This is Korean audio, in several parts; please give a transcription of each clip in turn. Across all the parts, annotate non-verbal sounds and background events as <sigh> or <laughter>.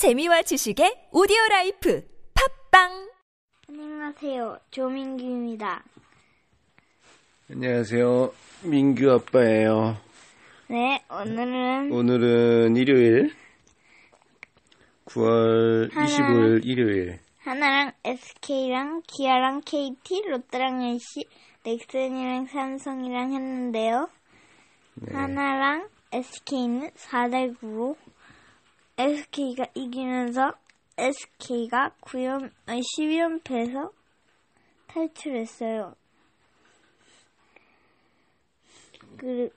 재미와 지식의 오디오 라이프 팟빵 안녕하세요. 조민규입니다. 안녕하세요. 민규 아빠예요. 네, 오늘은 오늘은 일요일 9월 하나. 25일 일요일 한화랑 SK랑 기아랑 KT, 롯데랑 NC, 넥센이랑 삼성이랑 했는데요. 네. 한화랑 SK는 4대 9로 SK가 이기면서 SK가 9연, 아니 12연패에서 탈출했어요. 그,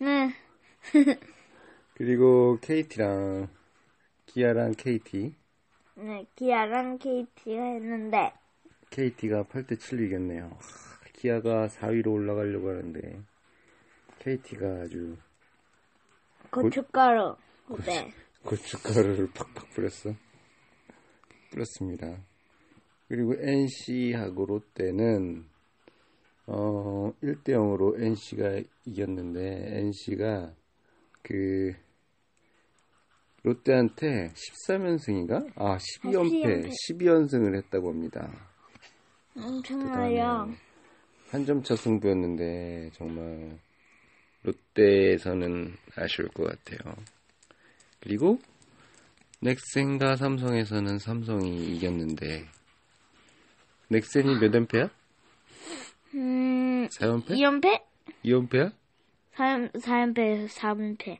네. <laughs> 그리고 KT랑 기아랑 KT 네, 기아랑 KT가 했는데, KT가 8대 7로 이겼네요. 기아가 4위로 올라가려고 하는데 KT가 아주 고춧가루. 네. 고춧가루를 팍팍 뿌렸어. 뿌렸습니다. 그리고 NC하고 롯데는 어 1대 0으로 NC가 이겼는데 NC가 그 롯데한테 13연승인가? 아 12연패, 12연승을 했다고 합니다. 엄청나요. 한 점차 승부였는데 정말 롯데에서는 아쉬울 것 같아요. 그리고 넥센과 삼성에서는 삼성이 이겼는데 넥센이 몇 연패야? 음, 4연패? 2연패? 2연패야? 4연, 4연패에서 4분패.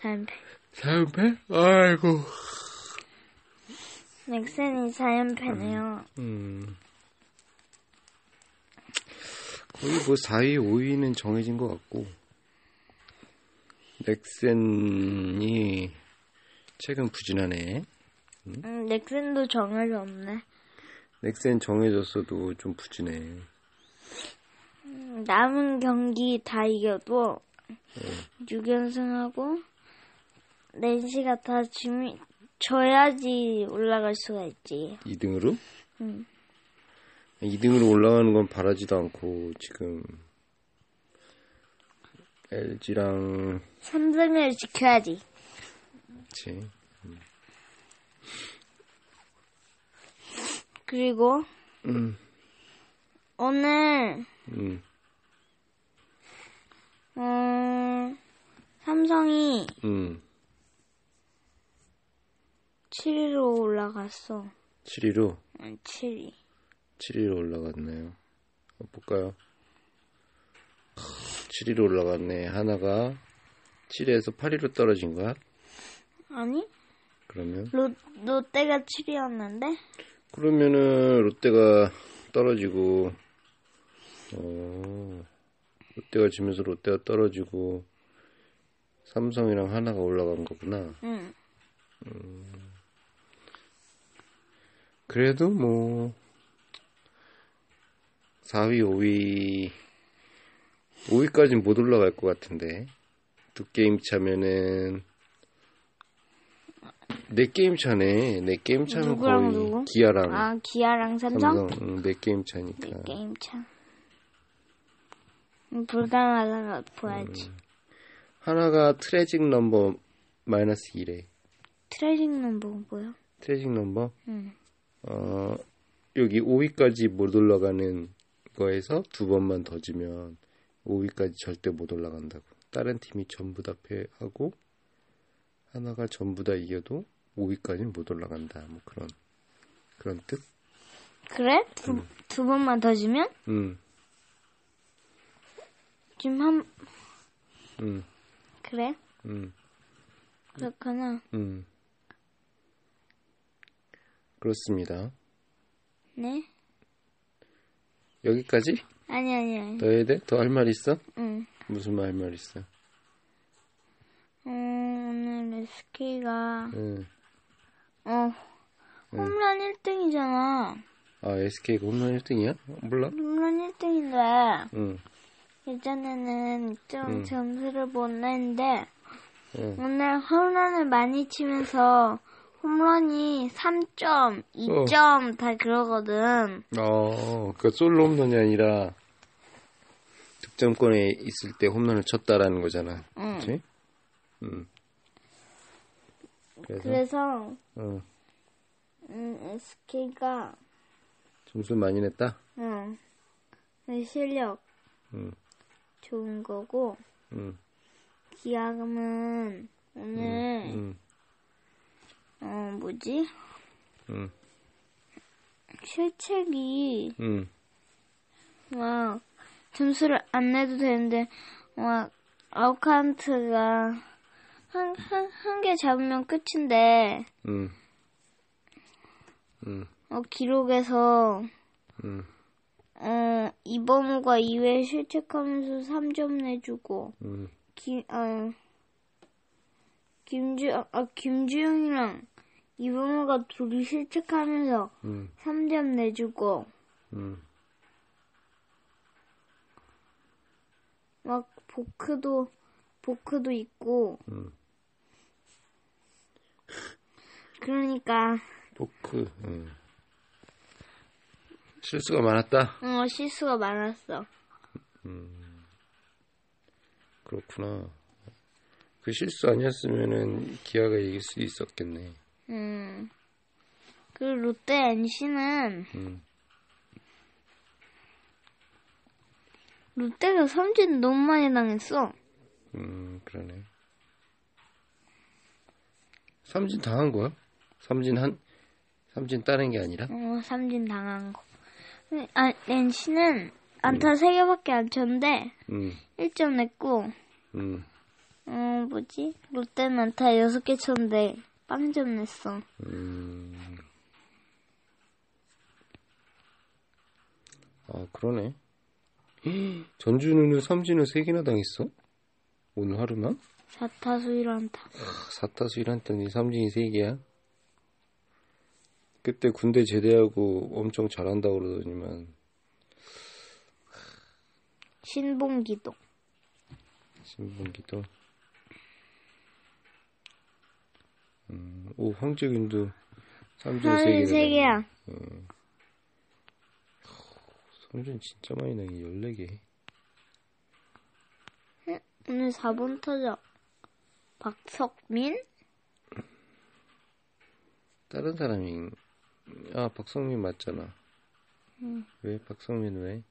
4연패. 4연패? 아이고. 넥센이 4연패네요. 음. 거의 뭐 4위, 5위는 정해진 것 같고 넥센이 최근 부진하네. 음, 넥센도 정해졌네. 넥센 정해졌어도 좀 부진해. 음, 남은 경기 다 이겨도 6연승하고 낸시가 다 지미, 져야지 올라갈 수가 있지. 2등으로? 음. 2등으로 올라가는 건 바라지도 않고 지금 LG랑 3승을 지켜야지. 그치 그리고 음, 오늘 음, 음, 삼성이 음. 7위로 올라갔어. 7위로 7위. 7위로 올라갔네요. 어, 볼까요? 7위로 올라갔네. 하나가 7위에서 8위로 떨어진 거야? 아니? 그러면 롯, 롯데가 7위였는데? 그러면은 롯데가 떨어지고 어 롯데가 지면서 롯데가 떨어지고 삼성이랑 하나가 올라간 거구나. 응. 그래도 뭐 4위, 5위 5위까지는 못 올라갈 것 같은데 두 게임 차면은 네 게임 차네. 네 게임 차면 누구랑 거의 누구? 기아랑 아, 기아랑 삼성? 삼성 응, 네 게임 차니까. 네 게임 참. 음, 불가능하다가 봐야지. 한화가 tragic number 마이너스 2래. trading number가 뭐야? tragic number 응. 어 여기 5위까지 못 올라가는 거에서 두 번만 더 지면 5위까지 절대 못 올라간다고. 다른 팀이 전부 다 패하고 하나가 전부 다 이겨도 5위까지는 못 올라간다. 뭐 그런 그런 뜻? 그래? 두, 두 번만 더 주면? 음, 지금 한, 음, 그래? 음, 그렇구나. 음. 그렇습니다. 네? 여기까지? 아니, 아니, 아니. 더 해야 돼? 더 할 말 있어? 응. 무슨 말 할 말 있어? 음, 오늘 SK가, 응. 어, 홈런 1등이잖아. 아, SK가 홈런 1등이야? 몰라? 홈런 1등인데, 응. 예전에는 좀 응. 점수를 못 냈는데, 응. 오늘 홈런을 많이 치면서 홈런이 3점, 2점 다 그러거든. 어, 그 솔로 홈런이 아니라 득점권에 있을 때 홈런을 쳤다라는 거잖아. 응. 그렇지? 음. 그래서 그래서 어, 음, SK가 점수 많이 냈다. 응. 실력 음. 좋은 거고 음. 기아금은 오늘 음. 어 뭐지 음. 실책이 음. 막 점수를 안 내도 되는데 막 아웃카운트가 한 한 한 개 잡으면 끝인데 음. 음. 어, 기록에서 음. 어 이범우가 2회 실책하면서 3점 내주고 음. 김, 어, 김주, 아, 김주영이랑 이범호가 둘이 실책하면서 음. 3점 내주고, 음. 막, 보크도, 보크도 있고, 음. 그러니까, 포크. 음. 실수가 많았다. 어, 실수가 많았어. 그렇구나. 그 실수 아니었으면은 기아가 이길 수 있었겠네. 음. 그 롯데 NC는, 음. 롯데가 삼진 너무 많이 당했어. 음, 그러네. 삼진 당한 거야? 삼진 한, 삼진 따는 게 아니라? 어, 삼진 당한 거. 아, NC는 안타 3개밖에 안 쳤는데, 음, 1점 냈고, 음, 어, 뭐지? 롯데는 안타 6개 쳤는데, 빵점 냈어. 음. 아, 그러네. <gasps> 전준우는 삼진을 3개나 당했어? 오늘 하루만? 4타수 1안타. 4타수 1안타니 삼진이 3개야? 그때 군대 제대하고 엄청 잘한다고 그러더니만, 신봉기도. 신분기도. 음, 오, 황재균도 삼진 하는 3개나 3 삼진 진짜 많이 나게 14개. 오늘 4번 타자. 박석민? 다른 사람이, 아, 박성민 맞잖아. 왜? 박성민 왜?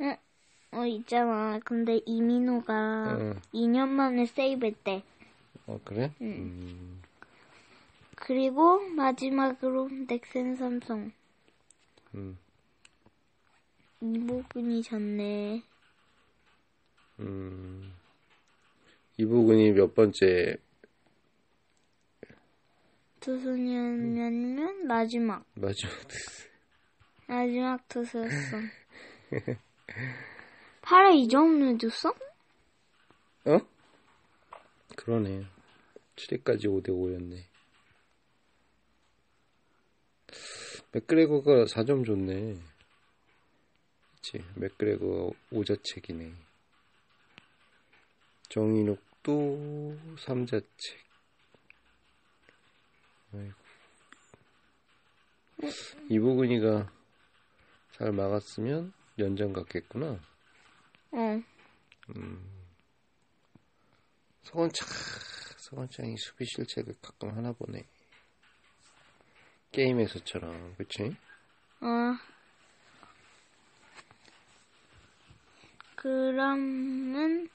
응? 어, 있잖아. 근데 이민호가 응. 2년 만에 세이브했대. 어, 그래? 음, 그리고 마지막으로 넥센 삼성. 음, 이보근이 졌네. 음. 이부근이 몇 번째 투수냐면 마지막. 마지막 마지막 투수였어. 8회 2점 내줬어? 어? 그러네. 7회까지 5대5였네. 맥그레거가 4점 줬네. 그치. 맥그레거 5자책이네. 정인욱도 3자책. 아이고. 이보근이가 잘 막았으면 연장 갔겠구나. 어. 서건창, 서건창이 수비 실책을 가끔 하나 보네. 게임에서처럼, 그치? 어. 그러면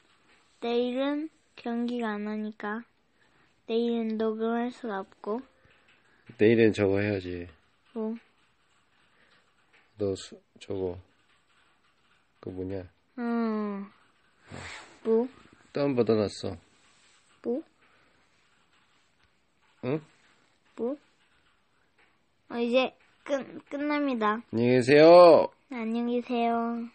내일은 경기가 안 하니까 내일은 녹음할 수가 없고 내일은 저거 해야지. 뭐 너 수, 저거, 그 뭐냐. 어. 뭐? 다운 받아놨어. 뭐? 응? 뭐? 어, 이제 끝, 끝납니다. 안녕히 계세요! 안녕히 계세요.